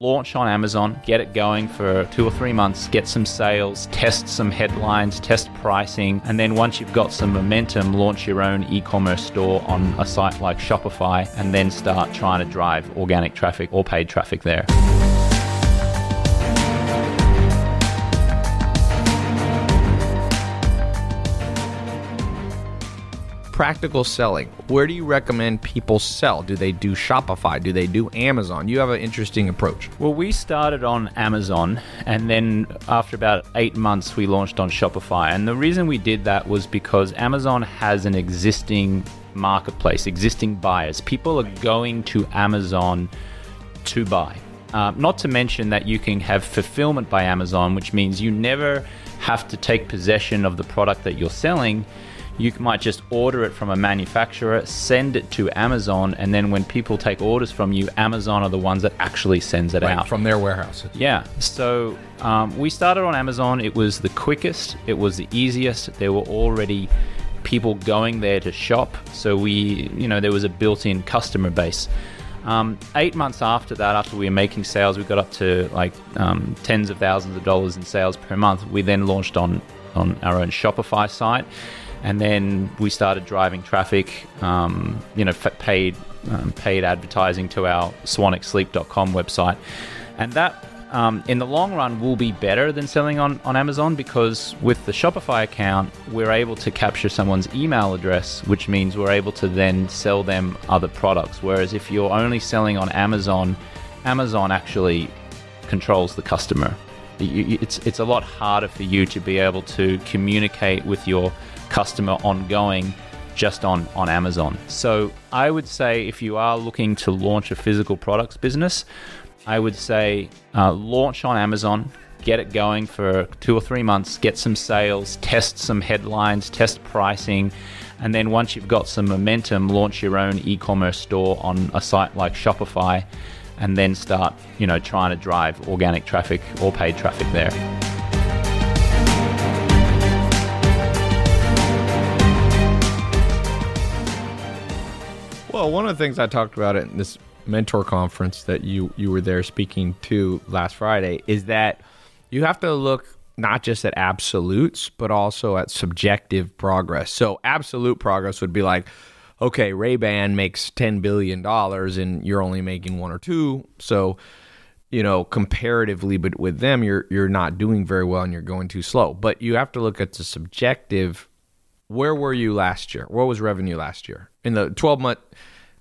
launch on Amazon, get it going for two or three months, get some sales, test some headlines, test pricing, and then once you've got some momentum, launch your own e commerce store on a site like Shopify, and then start trying to drive organic traffic or paid traffic there. Practical selling. Where do you recommend people sell? Do they do Shopify? Do they do Amazon? You have an interesting approach. Well, we started on Amazon, and then after about eight months, we launched on Shopify. And the reason we did that was because Amazon has an existing marketplace, existing buyers. People are going to Amazon to buy. Uh, not to mention that you can have fulfillment by Amazon, which means you never have to take possession of the product that you're selling you might just order it from a manufacturer, send it to Amazon, and then when people take orders from you, Amazon are the ones that actually sends it right, out from their warehouse. Yeah. So um, we started on Amazon. It was the quickest. It was the easiest. There were already people going there to shop. So we, you know, there was a built-in customer base. Um, eight months after that, after we were making sales, we got up to like um, tens of thousands of dollars in sales per month. We then launched on on our own Shopify site and then we started driving traffic, um, you know, paid um, paid advertising to our swanwicksleep.com website, and that. Um, in the long run, will be better than selling on, on Amazon because with the Shopify account, we're able to capture someone's email address, which means we're able to then sell them other products. Whereas if you're only selling on Amazon, Amazon actually controls the customer. It's, it's a lot harder for you to be able to communicate with your customer ongoing just on, on Amazon. So I would say if you are looking to launch a physical products business, I would say uh, launch on Amazon, get it going for two or three months, get some sales, test some headlines, test pricing, and then once you've got some momentum, launch your own e-commerce store on a site like Shopify, and then start, you know, trying to drive organic traffic or paid traffic there. Well, one of the things I talked about in this mentor conference that you you were there speaking to last Friday is that you have to look not just at absolutes but also at subjective progress. So absolute progress would be like okay, Ray-Ban makes 10 billion dollars and you're only making 1 or 2. So, you know, comparatively but with them you're you're not doing very well and you're going too slow. But you have to look at the subjective where were you last year? What was revenue last year? In the 12 month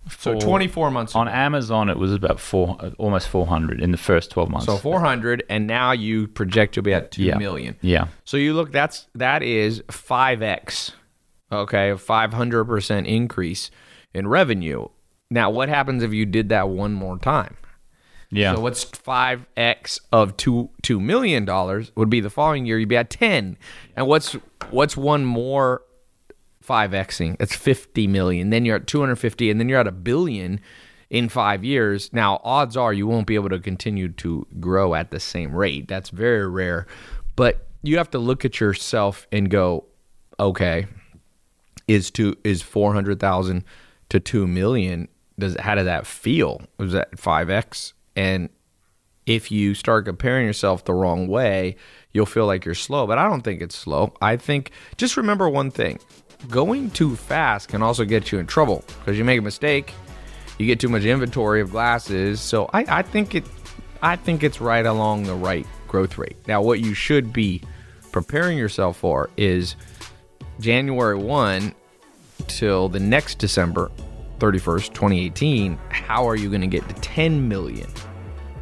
so 24 months on Amazon, it was about four, almost 400 in the first 12 months. So 400, and now you project you'll be at two yeah. million. yeah. So you look, that's that is 5x, okay, a 500 percent increase in revenue. Now, what happens if you did that one more time? Yeah. So what's 5x of two two million dollars would be the following year you'd be at 10. And what's what's one more 5xing. It's 50 million. Then you're at 250 and then you're at a billion in 5 years. Now, odds are you won't be able to continue to grow at the same rate. That's very rare. But you have to look at yourself and go, okay, is to is 400,000 to 2 million does how does that feel? Was that 5x? And if you start comparing yourself the wrong way, you'll feel like you're slow. But I don't think it's slow. I think just remember one thing going too fast can also get you in trouble because you make a mistake, you get too much inventory of glasses. So I, I think it, I think it's right along the right growth rate. Now, what you should be preparing yourself for is January one till the next December 31st, 2018. How are you going to get to 10 million?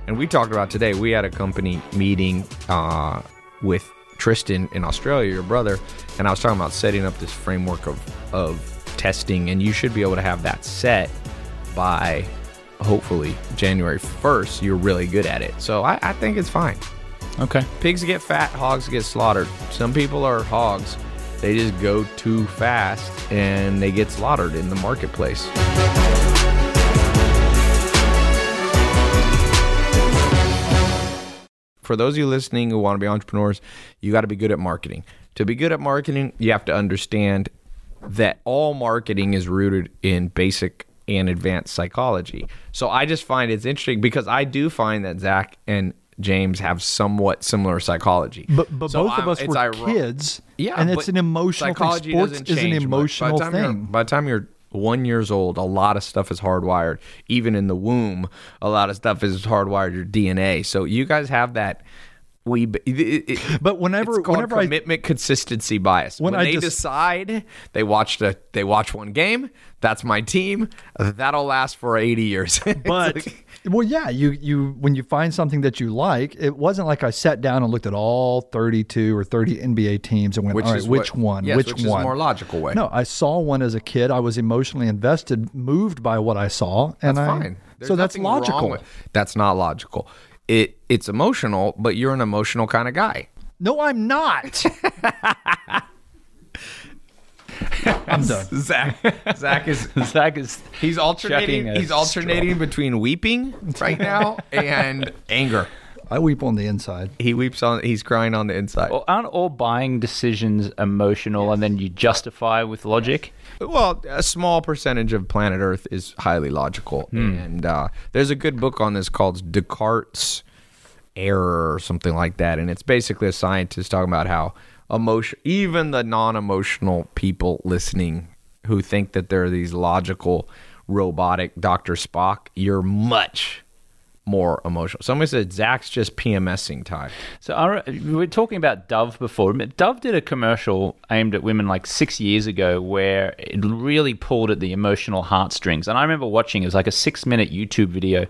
And we talked about today. We had a company meeting uh, with Tristan in Australia, your brother, and I was talking about setting up this framework of of testing, and you should be able to have that set by hopefully January 1st. You're really good at it. So I, I think it's fine. Okay. Pigs get fat, hogs get slaughtered. Some people are hogs. They just go too fast and they get slaughtered in the marketplace. For those of you listening who want to be entrepreneurs, you got to be good at marketing. To be good at marketing, you have to understand that all marketing is rooted in basic and advanced psychology. So I just find it's interesting because I do find that Zach and James have somewhat similar psychology. But but So both of I'm- us were kids. Yeah, and it's an emotional thing. psychology Sports doesn't is an much. emotional by the time you're- thing. by the time you're one years old, a lot of stuff is hardwired. Even in the womb, a lot of stuff is hardwired your DNA. So you guys have that. We, it, But whenever- it's whenever I- commitment consistency bias. When When, they just- decide they watch the they watch one game, that's my team. That'll last for eighty years. But like- well, yeah, you you when you find something that you like, it wasn't like I sat down and looked at all 32 or 30 NBA teams and went, Which all right, which what- one, yes, which, which is one, more logical way. No, I saw one as a kid. I was emotionally invested, moved by what I saw, and That's I, fine. There's so that's logical. with- that's not logical. It it's emotional, but you're an emotional kind of guy. No, I'm not. I'm done. Zach Zach is Zach is he's alternating he's alternating between weeping right now and anger. I weep on the inside. He weeps on he's crying on the inside. Well, aren't all buying decisions emotional and then you justify with logic? Well, a small percentage of planet Earth is highly logical, and uh, there's a good book on this called Descartes' Error or something like that, and it's basically a scientist talking about how emotion, even the non-emotional people listening who think that they're these logical, robotic Doctor Spock, you're much more emotional. Somebody said Zach's just PMSing time. So we were talking about Dove before. Dove did a commercial aimed at women like six years ago where it really pulled at the emotional heartstrings. And I remember watching it was like a six minute YouTube video.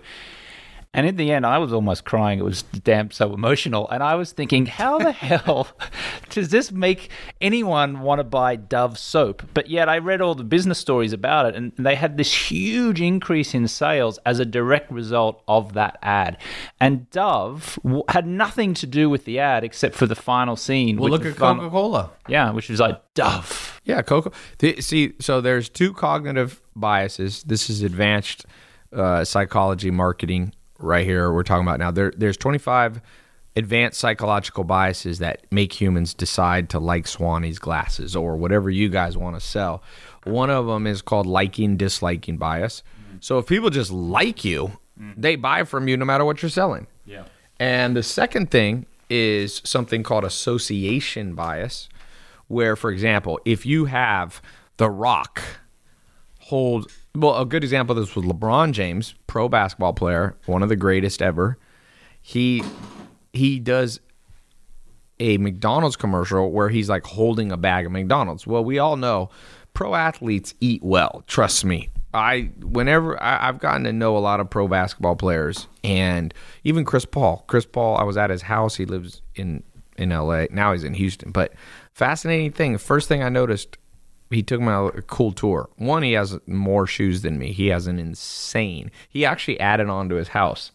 And in the end, I was almost crying. It was damn so emotional. And I was thinking, how the hell does this make anyone want to buy Dove soap? But yet, I read all the business stories about it, and they had this huge increase in sales as a direct result of that ad. And Dove w- had nothing to do with the ad except for the final scene. Well, look at Coca Cola. Yeah, which was like Dove. Yeah, Coca. See, so there's two cognitive biases. This is advanced uh, psychology marketing right here. We're talking about now. There, there's 25 advanced psychological biases that make humans decide to like Swanwick's glasses or whatever you guys want to sell. One of them is called liking disliking bias. So if people just like you, they buy from you no matter what you're selling. Yeah. And the second thing is something called association bias, where, for example, if you have The Rock hold, well, a good example of this was LeBron James, pro basketball player, one of the greatest ever. He he does a McDonald's commercial where he's like holding a bag of McDonald's. Well, we all know pro athletes eat well. Trust me. I whenever I, I've gotten to know a lot of pro basketball players and even Chris Paul. Chris Paul, I was at his house. He lives in in LA. Now he's in Houston. But fascinating thing. First thing I noticed, he took me on a cool tour. One, he has more shoes than me. He has an insane. He actually added on to his house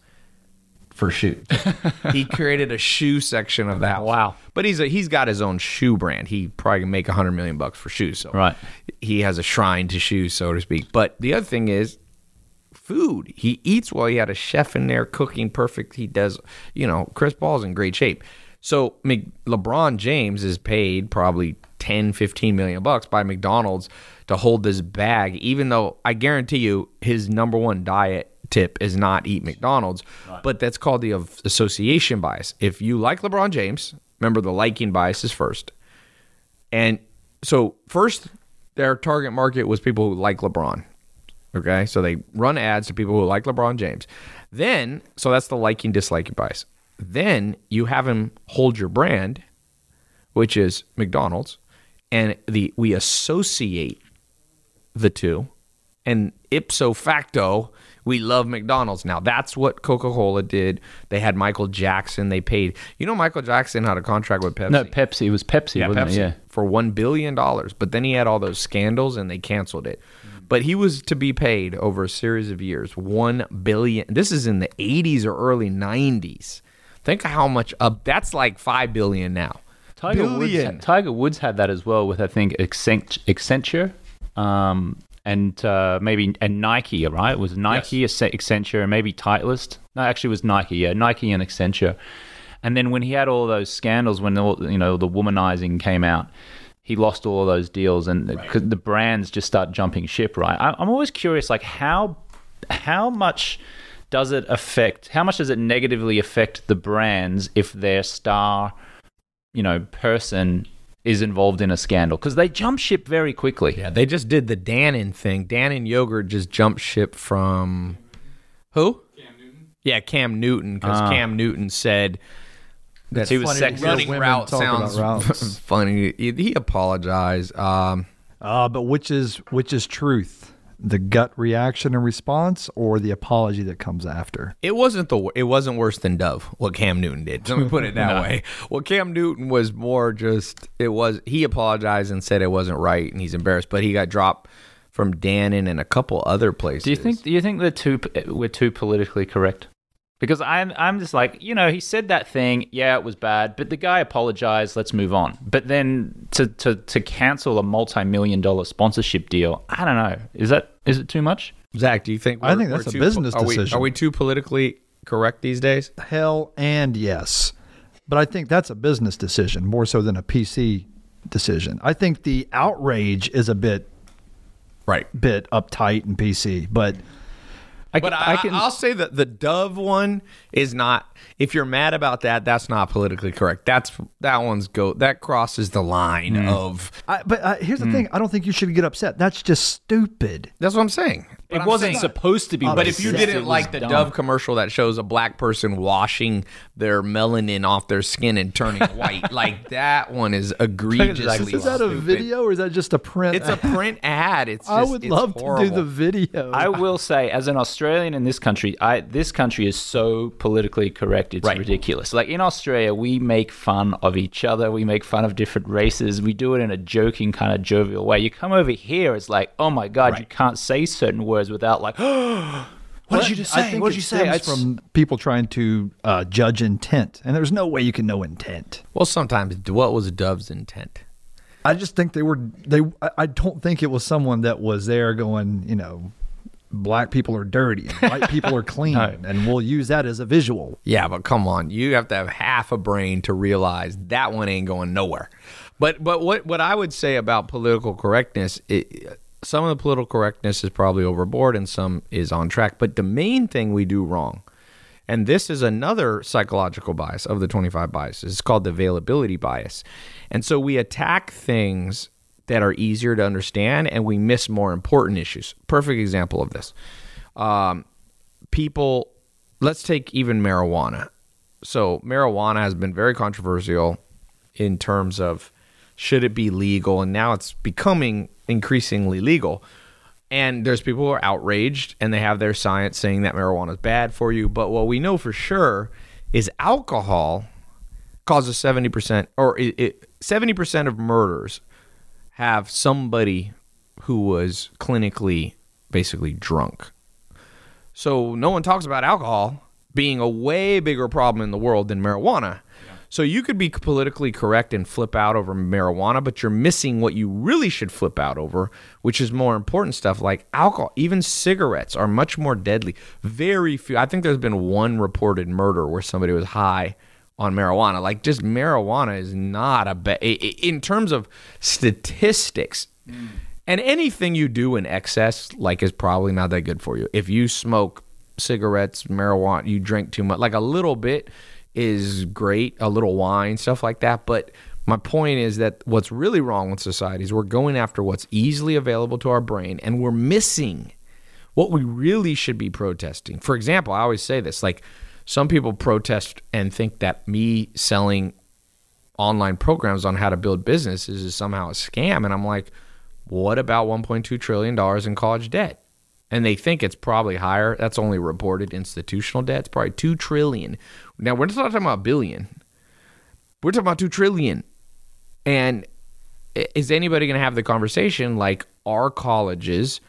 for shoes. he created a shoe section of the house. Wow. But he's a, he's got his own shoe brand. He probably can make a hundred million bucks for shoes. So Right. he has a shrine to shoes, so to speak. But the other thing is food. He eats well. He had a chef in there cooking perfect. He does, you know, Chris Paul's in great shape. So Mc- LeBron James is paid probably 10, 15 million bucks by McDonald's to hold this bag, even though I guarantee you his number one diet tip is not eat McDonald's, but that's called the association bias. If you like LeBron James, remember the liking bias is first. And so first, their target market was people who like LeBron. Okay, so they run ads to people who like LeBron James. Then, so that's the liking disliking bias. Then you have him hold your brand, which is McDonald's, and the we associate the two, and ipso facto we love McDonald's now. That's what Coca Cola did. They had Michael Jackson. They paid. You know, Michael Jackson had a contract with Pepsi No, Pepsi. It was Pepsi, wasn't Pepsi, it? Yeah. for one billion dollars. But then he had all those scandals, and they canceled it. But he was to be paid over a series of years one billion. This is in the '80s or early '90s. Think of how much up. That's like five billion now. Tiger Woods, Tiger Woods had that as well with I think Accent- Accenture, um, and uh, maybe and Nike. Right? It was Nike, Acce- Accenture, and maybe Titleist. No, actually, it was Nike. Yeah, Nike and Accenture. And then when he had all those scandals, when all, you know the womanizing came out, he lost all of those deals, and the, the brands just start jumping ship. Right? I, I'm always curious, like how how much does it affect? How much does it negatively affect the brands if their star, you know, person is involved in a scandal? Because they jump ship very quickly. Yeah, they just did the Dannon thing. Dannon yogurt just jumped ship from who? Cam Newton. Yeah, Cam Newton, because Ah. Cam Newton said that he was Funny to sexist. hear running route sounds funny. He, he apologized. Um, Uh, but which is which is truth? The gut reaction and response, or the apology that comes after? It wasn't the it wasn't worse than Dove what Cam Newton did. Let me put it that way. Well, Cam Newton was more just it was he apologized and said it wasn't right and he's embarrassed, but he got dropped from Dannon and a couple other places. Do you think? Do you think they're too? We're too politically correct? Because I'm, I'm just like, you know, he said that thing. Yeah, it was bad, but the guy apologized. Let's move on. But then to to to cancel a multi-million dollar sponsorship deal, I don't know. Is that is it too much? Zach? Do you think? I we're- think that's we're a too- business are we- decision. are we too politically correct these days? Hell and yes, but I think that's a business decision more so than a PC decision. I think the outrage is a bit Right. bit uptight and PC, but I, But can- I, I can. I'll say that the Dove one is not. If you're mad about that, that's not politically correct. That's that one's go. That crosses the line of. I, but uh, here's the Hmm. thing: I don't think you should get upset. That's just stupid. That's what I'm saying. But it I'm wasn't saying- supposed to be. Oh, but if you didn't like the dumb. Dove commercial that shows a black person washing their melanin off their skin and turning white, like that one is egregiously. Is that a video or is that just a print? It's a print ad. It's. Just, I would it's love to do the video. I will say, as an Australian in this country, I this country is so politically correct. It's Right. ridiculous. Like in Australia, we make fun of each other. We make fun of different races. We do it in a joking kind of jovial way. You come over here, it's like, oh my god, you can't say certain words without like, what did you just say? I think what did you say? It's- from people trying to uh, judge intent, and there's no way you can know intent. Well, sometimes what was Dove's intent? I just think they were they. I- I don't think it was someone that was there going, you know, black people are dirty and white people are clean, and we'll use that as a visual. Yeah, but come on, you have to have half a brain to realize that one ain't going nowhere. But but what what I would say about political correctness, it, some of the political correctness is probably overboard and some is on track. But the main thing we do wrong, and this is another psychological bias of the 25 biases, it's called the availability bias. And so we attack things that are easier to understand and we miss more important issues. Perfect example of this. Um, people, let's take even marijuana. So, marijuana has been very controversial in terms of should it be legal, and now it's becoming increasingly legal. And there's people who are outraged and they have their science saying that marijuana is bad for you. But what we know for sure is alcohol causes 70% or it, it, 70% of murders have somebody who was clinically basically drunk. So no one talks about alcohol being a way bigger problem in the world than marijuana. So you could be politically correct and flip out over marijuana, but you're missing what you really should flip out over, which is more important stuff like alcohol. Even cigarettes are much more deadly. Very few. I think there's been one reported murder where somebody was high on marijuana. Like just marijuana is not a bad in terms of statistics. Mm. And anything you do in excess, like, is probably not that good for you. If you smoke cigarettes, marijuana, you drink too much, like a little bit is great, a little wine, stuff like that. But my point is that what's really wrong with society is we're going after what's easily available to our brain and we're missing what we really should be protesting. For example, I always say this like, some people protest and think that me selling online programs on how to build businesses is somehow a scam. And I'm like, what about $1.2 trillion in college debt? And they think it's probably higher. That's only reported institutional debt. It's probably $2 trillion. Now, we're not talking about billion. We're talking about 2 trillion. And is anybody going to have the conversation like our colleges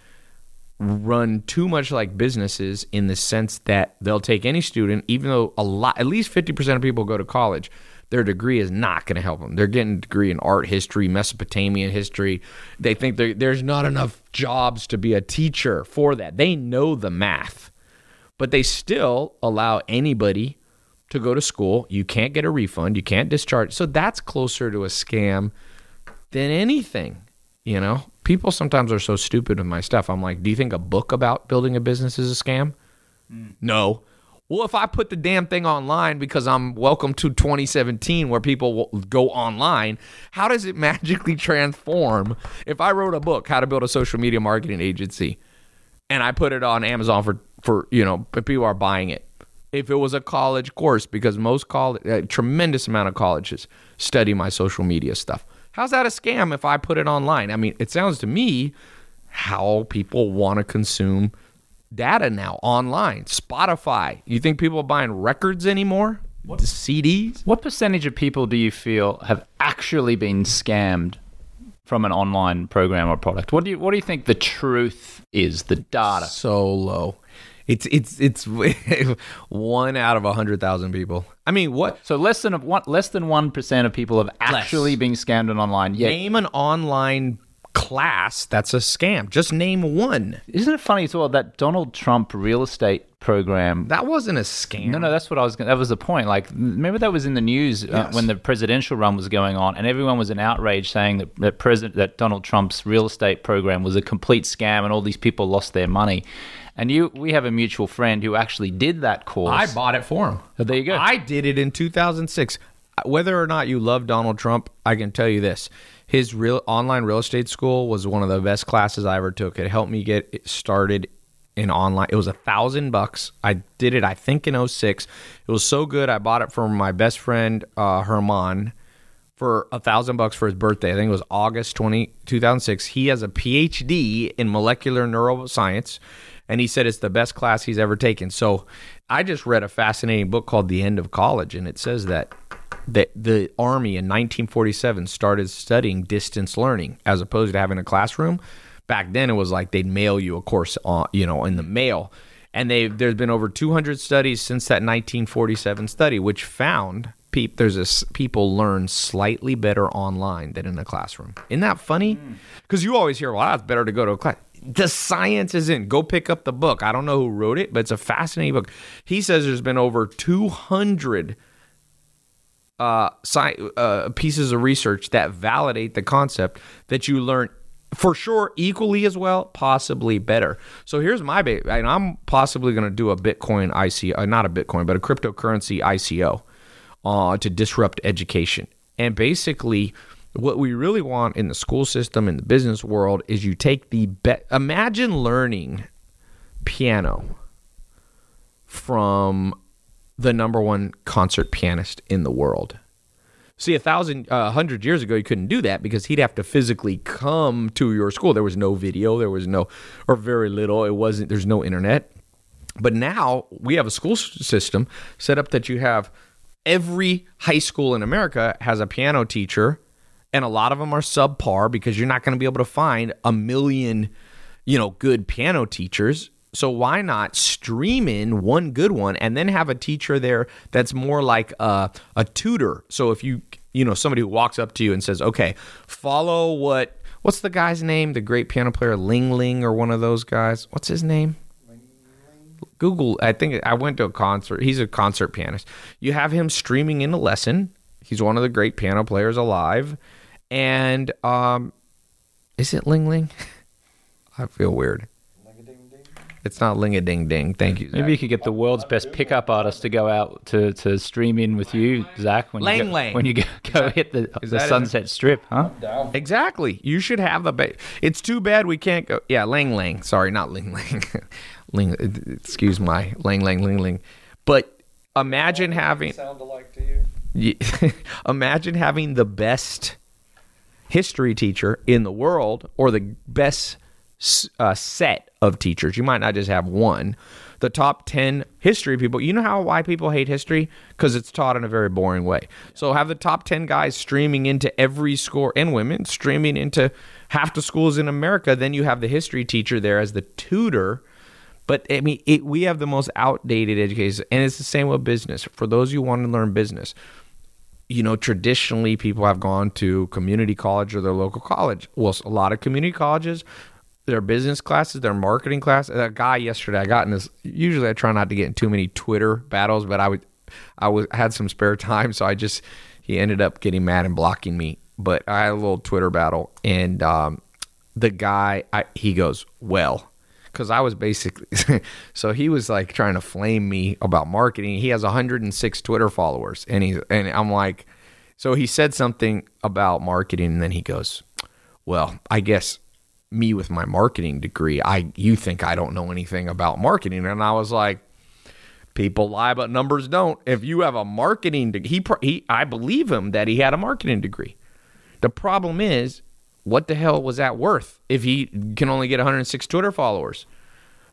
run too much like businesses in the sense that they'll take any student, even though a lot, at least 50% of people go to college, their degree is not going to help them. They're getting a degree in art history, Mesopotamian history. They think there's not enough jobs to be a teacher for that. They know the math, but they still allow anybody to go to school. You can't get a refund. You can't discharge. So that's closer to a scam than anything. You know, people sometimes are so stupid with my stuff. I'm like, do you think a book about building a business is a scam? Mm. No. Well, if I put the damn thing online because I'm welcome to 2017 where people will go online, how does it magically transform if I wrote a book, How to Build a Social Media Marketing Agency, and I put it on Amazon for, for you know, but people are buying it? If it was a college course, because most college, a tremendous amount of colleges study my social media stuff. How's that a scam if I put it online? I mean, it sounds to me how people want to consume data now online. Spotify. You think people are buying records anymore? What? CDs? What percentage of people do you feel have actually been scammed from an online program or product? What do you What do you think the truth is? The data. So low. It's it's it's one out of a hundred thousand people. I mean, what? So less than one, less than one percent of people have actually been scammed online. Yeah, Name an online class that's a scam. Just name one. isn't it funny as well that Donald Trump real estate program? That wasn't a scam. no, no, that's what I was. Gonna, that was the point. Like, remember that was in the news uh, Yes. when the presidential run was going on, and everyone was in outrage saying that that president that Donald Trump's real estate program was a complete scam, and all these people lost their money. And you, we have a mutual friend who actually did that course. I bought it for him. So there you go. I did it in 2006. Whether or not you love Donald Trump, I can tell you this. His real online real estate school was one of the best classes I ever took. It helped me get started in online. It was a thousand bucks. I did it, I think, in 06. It was so good. I bought it from my best friend, uh, Herman, for a thousand bucks for his birthday. I think it was August 20, 2006. He has a PhD in molecular neuroscience, and he said it's the best class he's ever taken. So I just read a fascinating book called The End of College, and it says that that the army in 1947 started studying distance learning as opposed to having a classroom. Back then, it was like they'd mail you a course, on, you know, in the mail. And they there's been over 200 studies since that 1947 study, which found peop, there's a people learn slightly better online than in a classroom. Isn't that funny? Hmm. Because you always hear, well, it's better to go to a class. The science is in. Go pick up the book. I don't know who wrote it, but it's a fascinating book. He says there's been over 200 uh, sci- uh, pieces of research that validate the concept that you learn for sure equally as well, possibly better. So here's my bait, and I'm possibly going to do a Bitcoin ICO, uh, not a Bitcoin, but a cryptocurrency ICO uh, to disrupt education. And basically, what we really want in the school system in the business world is you take the be- imagine learning piano from the number one concert pianist in the world. See, a thousand, uh, a hundred years ago, you couldn't do that because he'd have to physically come to your school. There was no video, there was no, or very little. It wasn't. There's no internet. But now we have a school system set up that you have every high school in America has a piano teacher, and a lot of them are subpar because you're not going to be able to find a million, you know, good piano teachers. So why not stream in one good one and then have a teacher there that's more like a, a tutor? So if you you know somebody who walks up to you and says, "Okay, follow what what's the guy's name? The great piano player Ling Ling or one of those guys? What's his name?" Google, I think I went to a concert. He's a concert pianist. You have him streaming in a lesson. He's one of the great piano players alive. And um is it Ling Ling? I feel weird. It's not ling a ding ding. Thank you. Zach. Maybe you could get the world's best pickup artist to go out to, to stream in with you, Zach, when you go, Lang. when you go, go hit the, the that his- Sunset Strip, huh? Exactly. You should have the. Ba- it's too bad we can't go. Yeah, Lang Lang. Sorry, not Ling Lang. Ling. Excuse my Lang Lang Ling Ling. But imagine having. Sound alike to you? Ye- imagine having the best history teacher in the world or the best uh, set of teachers. You might not just have one. The top 10 history people. You know how why people hate history? Because it's taught in a very boring way. So have the top 10 guys streaming into every school and women streaming into half the schools in America. Then you have the history teacher there as the tutor. But I mean, it, we have the most outdated education, and it's the same with business. For those who want to learn business, you know, traditionally people have gone to community college or their local college. Well, a lot of community colleges, their business classes, their marketing class. That guy yesterday, I got in this. Usually, I try not to get in too many Twitter battles, but I would, I was had some spare time, so I just he ended up getting mad and blocking me. but I had a little Twitter battle, and um, the guy, I, he goes, "Well," because I was basically, so he was like trying to flame me about marketing. He has 106 Twitter followers, and he and I'm like, so he said something about marketing, and then he goes, "Well, I guess." me with my marketing degree i you think i don't know anything about marketing and i was like people lie but numbers don't if you have a marketing degree, he, he i believe him that he had a marketing degree the problem is what the hell was that worth if he can only get 106 twitter followers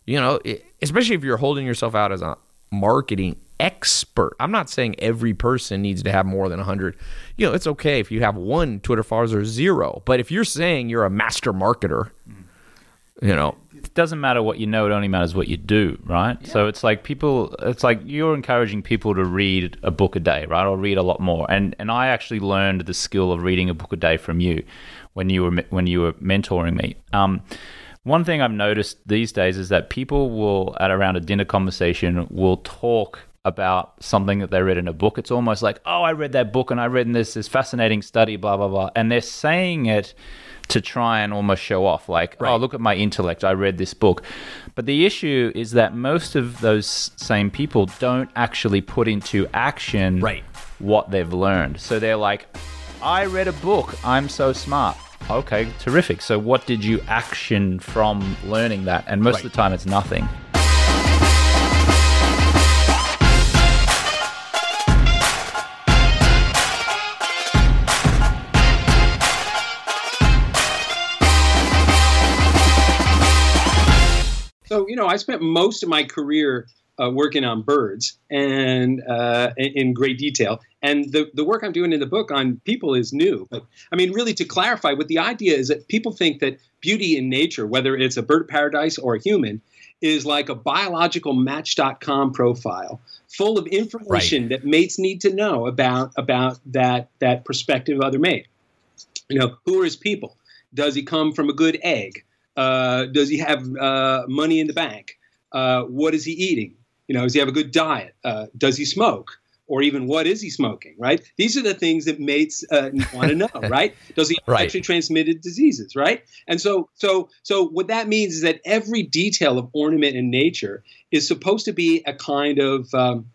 you know especially if you're holding yourself out as a marketing expert i'm not saying every person needs to have more than 100 you know, it's okay if you have one Twitter followers or zero. But if you're saying you're a master marketer, you know, it doesn't matter what you know; it only matters what you do, right? Yeah. So it's like people, it's like you're encouraging people to read a book a day, right, or read a lot more. And and I actually learned the skill of reading a book a day from you when you were when you were mentoring me. Um, one thing I've noticed these days is that people will, at around a dinner conversation, will talk about something that they read in a book. It's almost like, oh, I read that book and I read this this fascinating study, blah blah blah, and they're saying it to try and almost show off, like, oh, right. oh, look at my intellect, I read this book. But the issue is that most of those same people don't actually put into action right. what they've learned. So they're like, I read a book, I'm so smart. Okay, terrific. So what did you action from learning that? And most right. of the time, it's nothing. So, you know, I spent most of my career uh, working on birds and uh, in great detail. And the, the work I'm doing in the book on people is new. But I mean, really, to clarify, what the idea is that people think that beauty in nature, whether it's a bird of paradise or a human, is like a biological match.com profile full of information right. that mates need to know about about that that prospective other mate. You know, who are his people? Does he come from a good egg? Uh, does he have uh, money in the bank? Uh, what is he eating? You know, does he have a good diet? Uh, does he smoke? Or even what is he smoking? Right? These are the things that mates uh, want to know. Right? Does he have right. sexually transmitted diseases? Right? And so, so, so what that means is that every detail of ornament in nature is supposed to be a kind of um,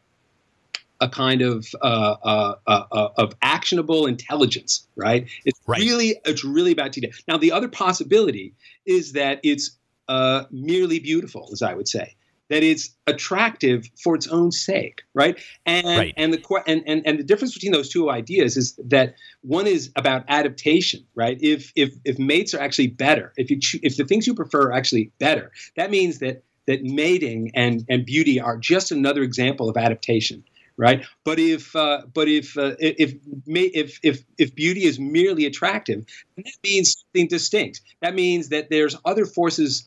a kind of uh, uh, uh, uh, of actionable intelligence, right? It's right. really it's really about detail. Now, the other possibility is that it's uh, merely beautiful, as I would say, that it's attractive for its own sake, right? And right. and the and, and and the difference between those two ideas is that one is about adaptation, right? If if if mates are actually better, if you cho- if the things you prefer are actually better, that means that that mating and and beauty are just another example of adaptation right? But if uh, but if uh, if if if if beauty is merely attractive, that means something distinct. That means that there's other forces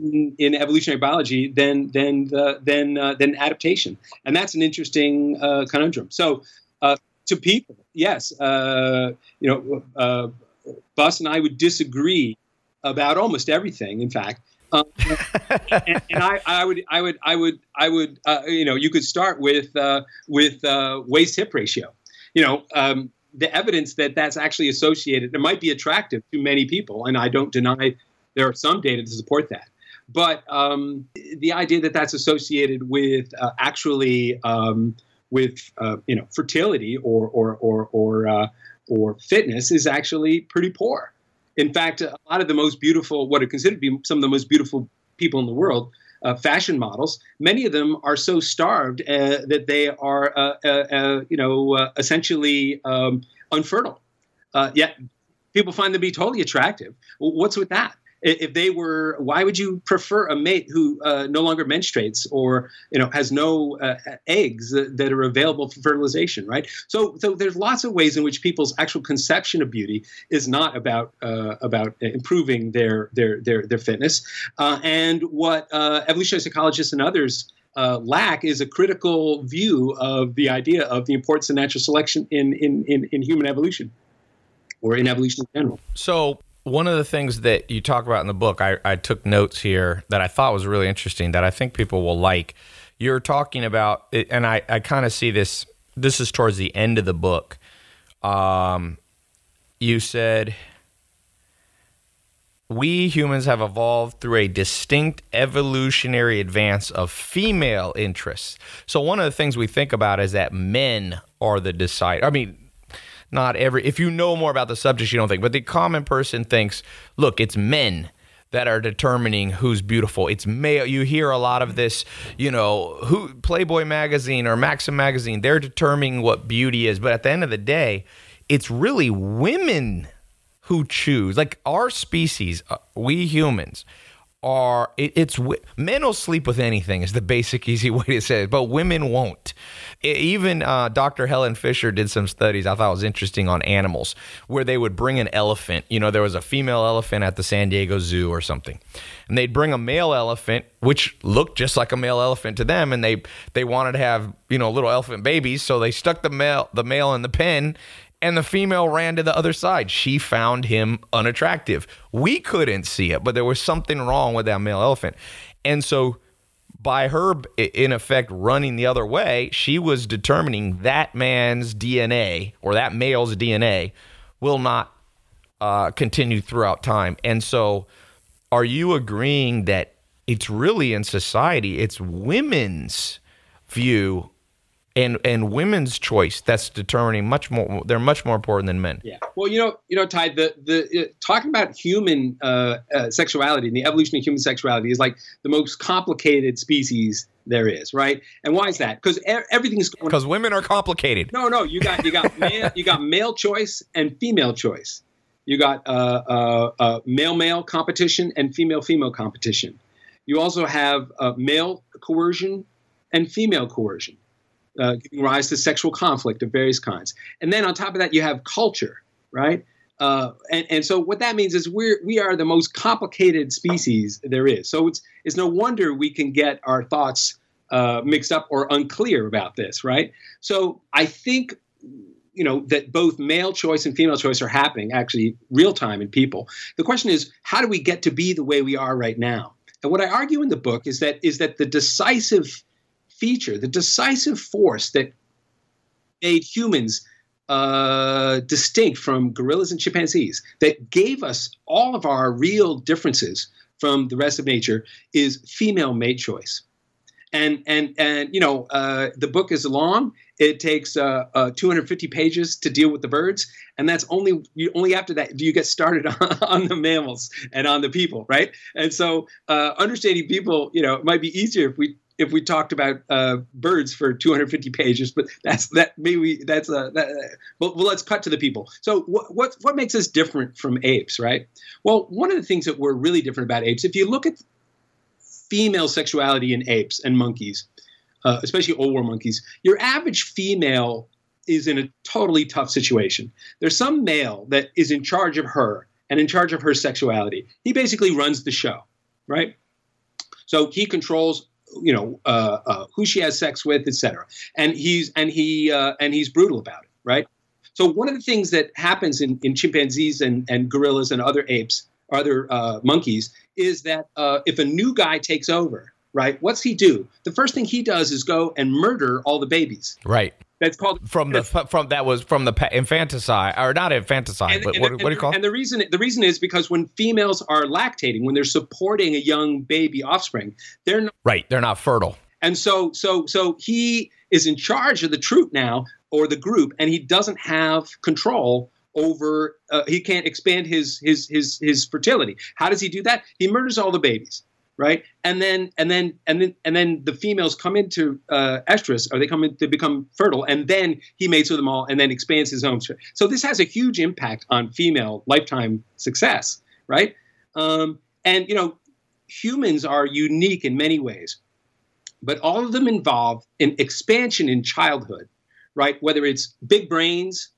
in in evolutionary biology than than the, than uh, than adaptation, and that's an interesting uh, conundrum. So uh, to people, yes, uh, you know, uh, Buss and I would disagree about almost everything. In fact, um, and, and I, I, would, I would, I would, I would, uh, you know, you could start with uh, with uh, waist hip ratio. You know, um, the evidence that that's actually associated. It might be attractive to many people, and I don't deny there are some data to support that. But um, the idea that that's associated with uh, actually um, with uh, you know fertility or or or or, uh, or fitness is actually pretty poor. In fact, a lot of the most beautiful, what are considered to be some of the most beautiful people in the world, uh, fashion models, many of them are so starved uh, that they are, uh, uh, uh you know, uh, essentially um, unfertile. yet people find them to be totally attractive. What's with that? If they were why would you prefer a mate who uh, no longer menstruates or you know has no uh, eggs that, that, are available for fertilization right so so there's lots of ways in which people's actual conception of beauty is not about uh, about improving their their their their fitness uh, and what uh, evolutionary psychologists and others uh, lack is a critical view of the idea of the importance of natural selection in, in, in, in human evolution or in evolution in general. So one of the things that you talk about in the book, I, I took notes here that I thought was really interesting that I think people will like. You're talking about, and I, I kind of see this, this is towards the end of the book. Um, you said we humans have evolved through a distinct evolutionary advance of female interests. So one of the things we think about is that men are the decider. I mean, not every if you know more about the subject you don't think, but the common person thinks, look, it's men that are determining who's beautiful. It's male. You hear a lot of this, you know, who Playboy magazine or Maxim magazine, they're determining what beauty is, but at the end of the day, it's really women who choose. Like our species, uh, we humans are it, it's men will sleep with anything is the basic easy way to say it but women won't even uh, dr helen fisher did some studies i thought was interesting on animals where they would bring an elephant you know there was a female elephant at the san diego zoo or something and they'd bring a male elephant which looked just like a male elephant to them and they they wanted to have you know little elephant babies so they stuck the male the male in the pen and the female ran to the other side. She found him unattractive. We couldn't see it, but there was something wrong with that male elephant. And so, by her, in effect, running the other way, she was determining that man's DNA or that male's DNA will not uh, continue throughout time. And so, are you agreeing that it's really in society, it's women's view and and women's choice that's determining much more they're much more important than men. Yeah. Well you know you know Tai the the uh, talking about human uh, uh, sexuality and the evolution of human sexuality is like the most complicated species there is right? And why is that? Because er- everything's because women are complicated. No no you got you got male, you got male choice and female choice. You got uh, uh, uh, male male competition and female female competition. You also have male coercion and female coercion uh, giving rise to sexual conflict of various kinds. And then on top of that, you have culture, right? Uh, and, and so what that means is we're we are the most complicated species there is. So it's it's no wonder we can get our thoughts uh, mixed up or unclear about this, right? So I think you know that both male choice and female choice are happening actually real time in people. The question is how do we get to be the way we are right now? And what I argue in the book is that is that the decisive feature, the decisive force that made humans uh, distinct from gorillas and chimpanzees, that gave us all of our real differences from the rest of nature, is female mate choice. And and and you know uh, the book is long. It takes uh, uh, 250 pages to deal with the birds, and that's only you, only after that do you get started on, on, the mammals and on the people, right? And so uh, understanding people, you know, it might be easier if we if we talked about uh, birds for 250 pages, but that's that maybe that's a that, well, well, let's cut to the people. So what, what what makes us different from apes, right? Well, one of the things that we're really different about apes, if you look at female sexuality in apes and monkeys, uh, especially old world monkeys, your average female is in a totally tough situation. There's some male that is in charge of her and in charge of her sexuality. He basically runs the show, right? So he controls you know uh, uh, who she has sex with, etc. And he's and he uh, and he's brutal about it, right? So one of the things that happens in, in chimpanzees and, and gorillas and other apes, other uh, monkeys, is that uh, if a new guy takes over, right? What's he do? The first thing he does is go and murder all the babies. Right. That's called from the from that was from the infanticide or not infanticide, and, but and, what, and, what do you call? And the reason the reason is because when females are lactating, when they're supporting a young baby offspring, they're not, right. They're not fertile. And so so so he is in charge of the troop now or the group, and he doesn't have control over. Uh, he can't expand his his his his fertility. How does he do that? He murders all the babies right? And then and then and then and then the females come into uh, estrus, or they come in to become fertile, and then he mates with them all, and then expands his own. So this has a huge impact on female lifetime success, right? Um, and you know, humans are unique in many ways, but all of them involve an expansion in childhood, right? Whether it's big brains,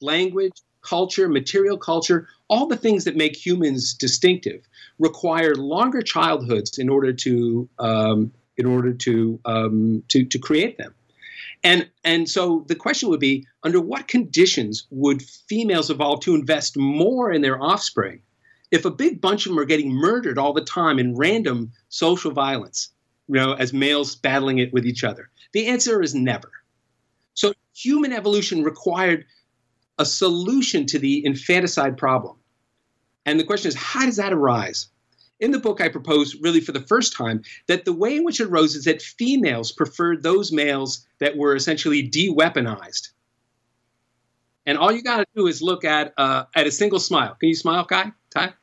language, culture, material culture, all the things that make humans distinctive require longer childhoods in order to um, in order to, um, to to create them. And and so the question would be under what conditions would females evolve to invest more in their offspring if a big bunch of them are getting murdered all the time in random social violence, you know, as males battling it with each other? The answer is never. So human evolution required a solution to the infanticide problem. And the question is, how does that arise? In the book, I propose, really for the first time, that the way in which it arose is that females preferred those males that were essentially de weaponized. And all you got to do is look at uh, at a single smile. Can you smile, Kai? Tai?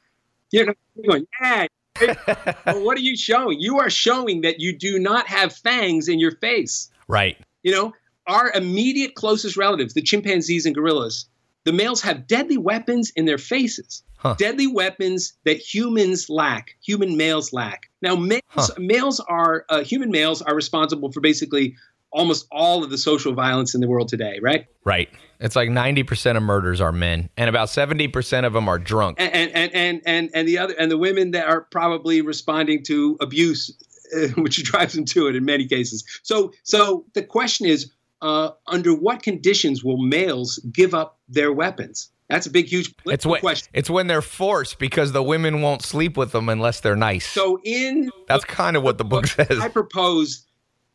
You're going, yeah. well, what are you showing? You are showing that you do not have fangs in your face. Right. You know, our immediate closest relatives, the chimpanzees and gorillas, the males have deadly weapons in their faces. Huh. Deadly weapons that humans lack, human males lack. Now, males, huh. males are uh, human males are responsible for basically almost all of the social violence in the world today, right? Right. It's like 90% of murders are men and about 70% of them are drunk. And and and and and the other and the women that are probably responding to abuse uh, which drives them to it in many cases. So so the question is uh, under what conditions will males give up their weapons? That's a big, huge it's when, question. It's when they're forced because the women won't sleep with them unless they're nice. So in that's kind of what the book says. I propose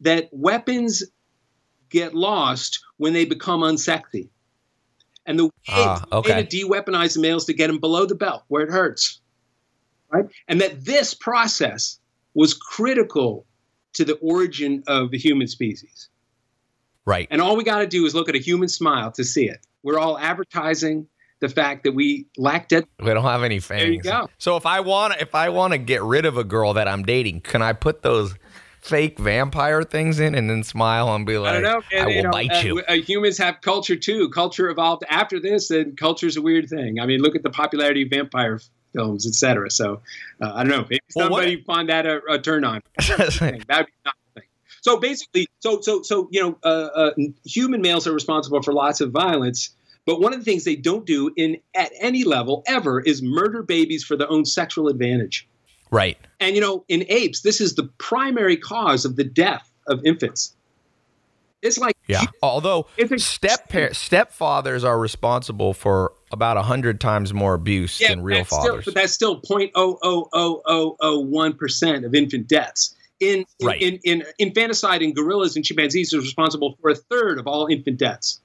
that weapons get lost when they become unsexy, and the way, ah, okay. way to de-weaponize the males to get them below the belt where it hurts, right? And that this process was critical to the origin of the human species. Right. And all we got to do is look at a human smile to see it. We're all advertising the fact that we lack dead. We don't have any fangs. There you go. So if I want, if I want to get rid of a girl that I'm dating, can I put those fake vampire things in and then smile and be like, I, don't know, I will you know, bite uh, you? Uh, humans have culture too. Culture evolved after this, and culture is a weird thing. I mean, look at the popularity of vampire films, etc. So uh, I don't know. Maybe well, somebody what? find that a, a turn on. That'd be not so basically, so so so you know, uh, uh, human males are responsible for lots of violence, but one of the things they don't do in at any level ever is murder babies for their own sexual advantage. Right. And you know, in apes, this is the primary cause of the death of infants. It's like yeah. Although step stepfathers are responsible for about a hundred times more abuse yeah, than real fathers. Still, but that's still 0.00001 percent of infant deaths in right. in, in, infanticide in gorillas and chimpanzees is responsible for a third of all infant deaths.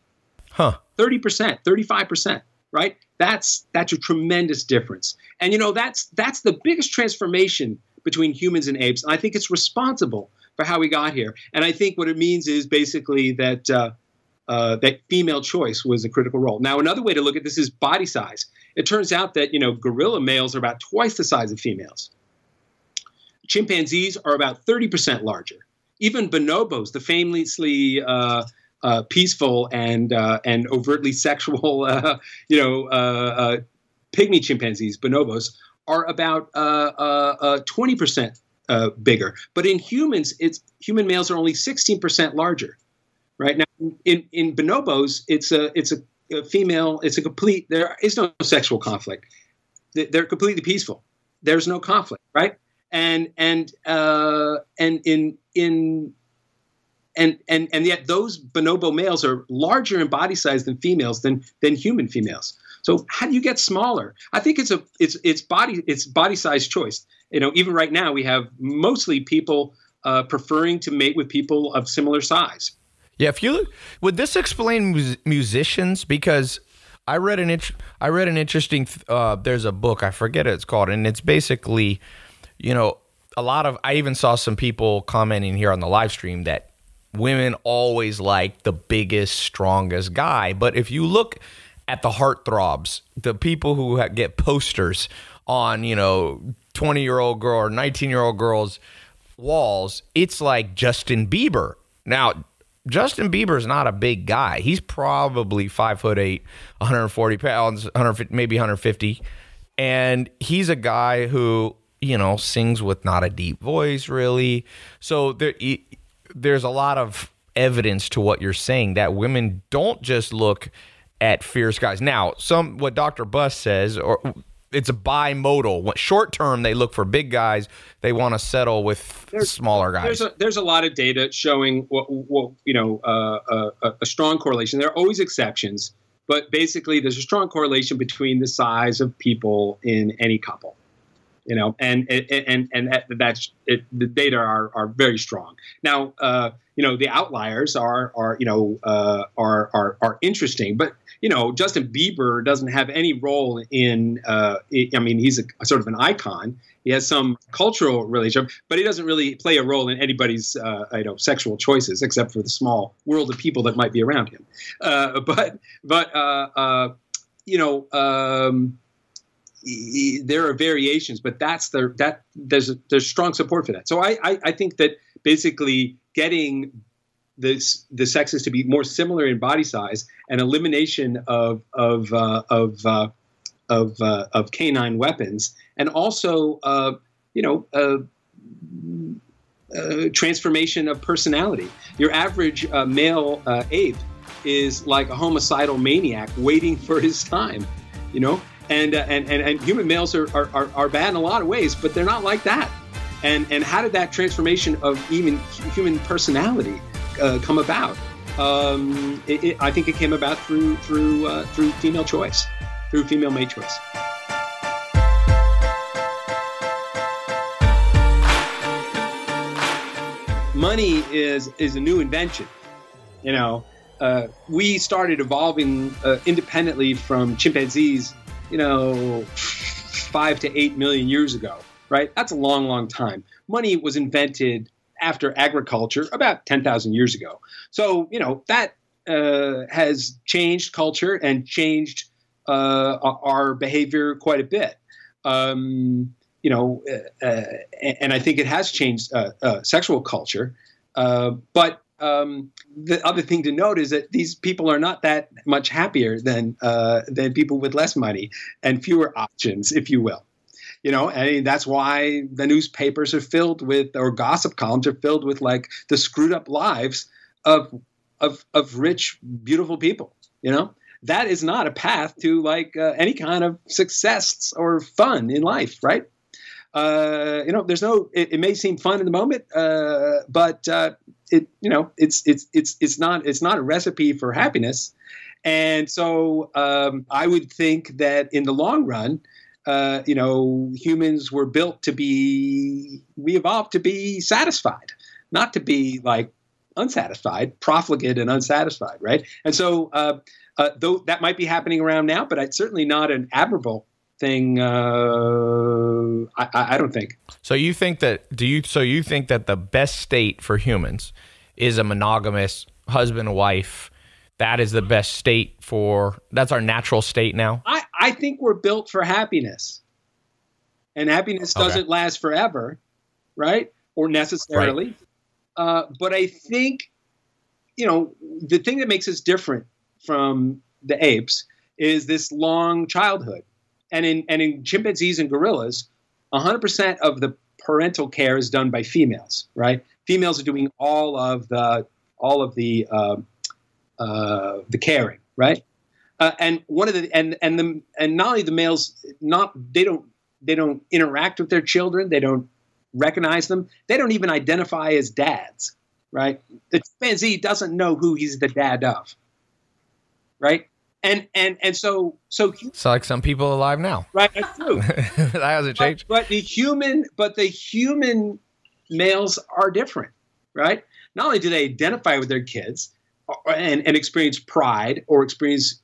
Huh. 30%, 35%, right? That's that's a tremendous difference. And you know, that's that's the biggest transformation between humans and apes. And I think it's responsible for how we got here. And I think what it means is basically that uh, uh, that female choice was a critical role. Now, another way to look at this is body size. It turns out that you know gorilla males are about twice the size of females chimpanzees are about 30% larger. Even bonobos, the famously uh, uh, peaceful and uh, and overtly sexual, uh, you know, uh, uh, pygmy chimpanzees, bonobos, are about 20% bigger. But in humans, it's human males are only 16% larger. Right now, in in bonobos, it's a it's a, a female. It's a complete. There is no sexual conflict. They're completely peaceful. There's no conflict. Right and and uh, and in in and and and yet those bonobo males are larger in body size than females than than human females. So how do you get smaller? I think it's a it's it's body it's body size choice. You know, even right now we have mostly people uh, preferring to mate with people of similar size. Yeah, if you would this explain mus- musicians because I read an int- I read an interesting uh, there's a book I forget it's called and it's basically you know, a lot of I even saw some people commenting here on the live stream that women always like the biggest, strongest guy. But if you look at the heartthrobs, the people who get posters on, you know, 20 year old girl or 19 year old girls' walls, it's like Justin Bieber. Now, Justin Bieber is not a big guy. He's probably five foot eight, 140 pounds, 150, maybe 150. And he's a guy who you know, sings with not a deep voice really. So there there's a lot of evidence to what you're saying that women don't just look at fierce guys. Now, some what Dr. Buss says or it's a bimodal. Short term, they look for big guys. They want to settle with there's, smaller guys. There's a, there's a lot of data showing what, what you know uh, a, a strong correlation. There are always exceptions, but basically, there's a strong correlation between the size of people in any couple you know, and and and, and that's it, the data are, are very strong. Now, uh, you know, the outliers are are you know uh, are are are interesting, but you know, Justin Bieber doesn't have any role in. Uh, I mean, he's a, sort of an icon. He has some cultural relationship, but he doesn't really play a role in anybody's, uh, you know, sexual choices, except for the small world of people that might be around him. Uh, but, but, uh, uh, you know, um, there are variations, but that's the that there's there's strong support for that. So I, I, I think that basically getting this the sexes to be more similar in body size and elimination of of uh, of uh, of, uh, of canine weapons, and also uh, you know. Uh, uh, transformation of personality. Your average male ape is like a homicidal maniac waiting for his time, you know. And and, and and human males are, are are bad in a lot of ways, but they're not like that. And and how did that transformation of even human personality uh, come about? Um, it, it, I think it came about through through uh, through female choice, through female mate choice. Money is is a new invention. You know, uh, we started evolving uh, independently from chimpanzees. You know, five to eight million years ago. Right? That's a long, long time. Money was invented after agriculture about 10,000 years ago. So, you know, that uh, has changed culture and changed uh, our behavior quite a bit. Um, you know, uh, uh and I think it has changed uh, uh, sexual culture. but um, the other thing to note is that these people are not that much happier than than people with less money and fewer options, if you will. You know and that's why the newspapers are filled with or gossip columns are filled with like the screwed up lives of of of rich beautiful people you know? That is not a path to like uh, any kind of success or fun in life right uh, you know there's no it, it, may seem fun in the moment uh, but uh, it you know it's it's it's it's not it's not a recipe for happiness and so um, i would think that in the long run uh, you know, humans were built to be, we evolved to be satisfied, not to be like unsatisfied, profligate and unsatisfied, right? And so, uh, uh, though that might be happening around now, but it's certainly not an admirable thing. Uh, I, I don't think. So you think that? Do you? So you think that the best state for humans is a monogamous husband wife? That is the best state for. That's our natural state now. I, I think we're built for happiness. And happiness doesn't okay. last forever, right? Or necessarily. Right. Uh, but I think, you know, the thing that makes us different from the apes is this long childhood. And in, and in chimpanzees and gorillas, 100% of the parental care is done by females, right? Females are doing all of the all of the uh, uh, the caring, right? Uh, and one of the and and the and not only the males not they don't they don't interact with their children they don't recognize them they don't even identify as dads right the chimpanzee doesn't know who he's the dad of right and and and so so so like some people alive now. Right that's true. That hasn't changed. but, but the human but the human males are different right? Not only do they identify with their kids uh, and, and experience pride or experience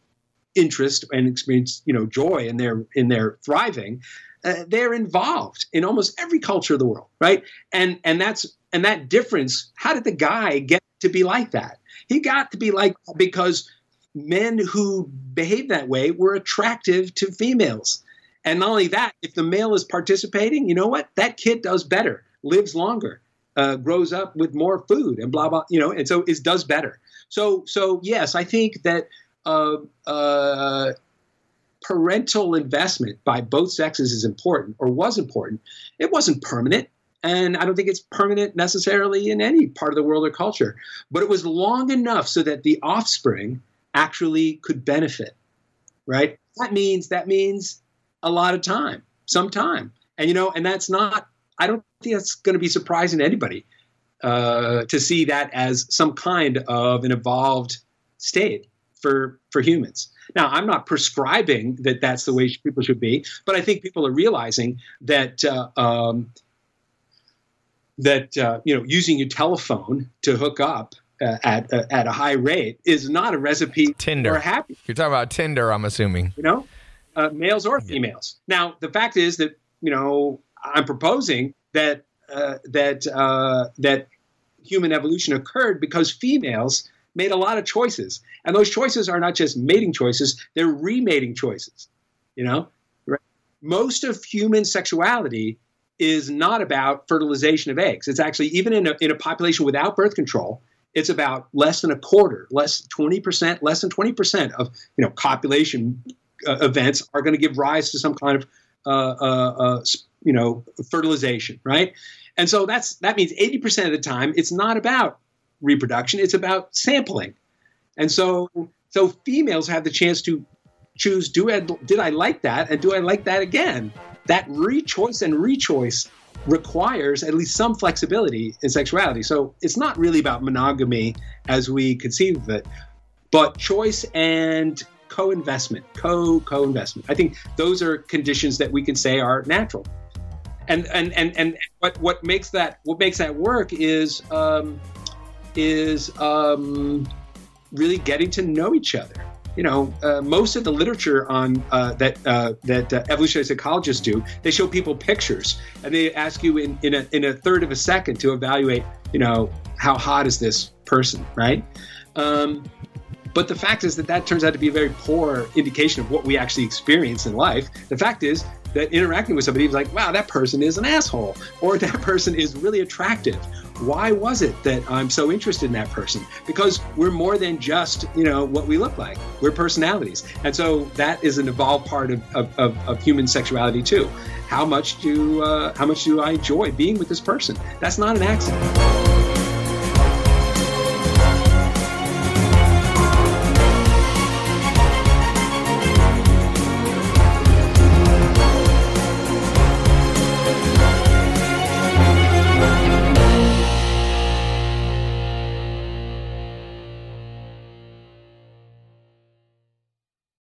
interest and experience you know joy in their in their thriving uh, they're involved in almost every culture of the world right? And and that's and that difference how did the guy get to be like that? He got to be like because men who behave that way were attractive to females and not only that if the male is participating you know what that kid does better lives longer uh, grows up with more food and blah blah you know and so it does better so so yes i think that uh, uh, parental investment by both sexes is important or was important. It wasn't permanent. And I don't think it's permanent necessarily in any part of the world or culture, but it was long enough so that the offspring actually could benefit, right? That means that means a lot of time, some time, and you know, and that's not. I don't think that's going to be surprising to anybody uh, to see that as some kind of an evolved state for for humans. Now, I'm not prescribing that that's the way people should be, but I think people are realizing that uh, um, that uh, you know using your telephone to hook up uh, at uh, at a high rate is not a recipe Tinder. for happy. You're talking about Tinder, I'm assuming. You know, uh, males or females. Now, the fact is that you know I'm proposing that uh, that uh, that human evolution occurred because females made a lot of choices, and those choices are not just mating choices; they're remating choices. You know, right? most of human sexuality is not about fertilization of eggs. It's actually even in a, in a population without birth control, it's about less than a quarter, less 20%, less than 20% of you know copulation uh, events are going to give rise to some kind of uh, uh, uh you know fertilization, right? And so that's that means 80% of the time it's not about reproduction, it's about sampling. And so so females have the chance to choose do I did I like that and do I like that again? That rechoice and rechoice requires at least some flexibility in sexuality. So it's not really about monogamy as we conceive of it, but choice and co-investment, co co-investment. I think those are conditions that we can say are natural. And and and and what what makes that what makes that work is um, is um, really getting to know each other you know, uh, most of the literature on uh, that uh, that uh, evolutionary psychologists do, they show people pictures and they ask you in, in a in a third of a second to evaluate, you know, how hot is this person, right? Um, but the fact is that that turns out to be a very poor indication of what we actually experience in life. The fact is that interacting with somebody is like, wow, that person is an asshole, or that person is really attractive, why was it that I'm so interested in that person? Because we're more than just, you know, what we look like. We're personalities. And so that is an evolved part of, of, of, of human sexuality too. How much do uh, how much do I enjoy being with this person? That's not an accident.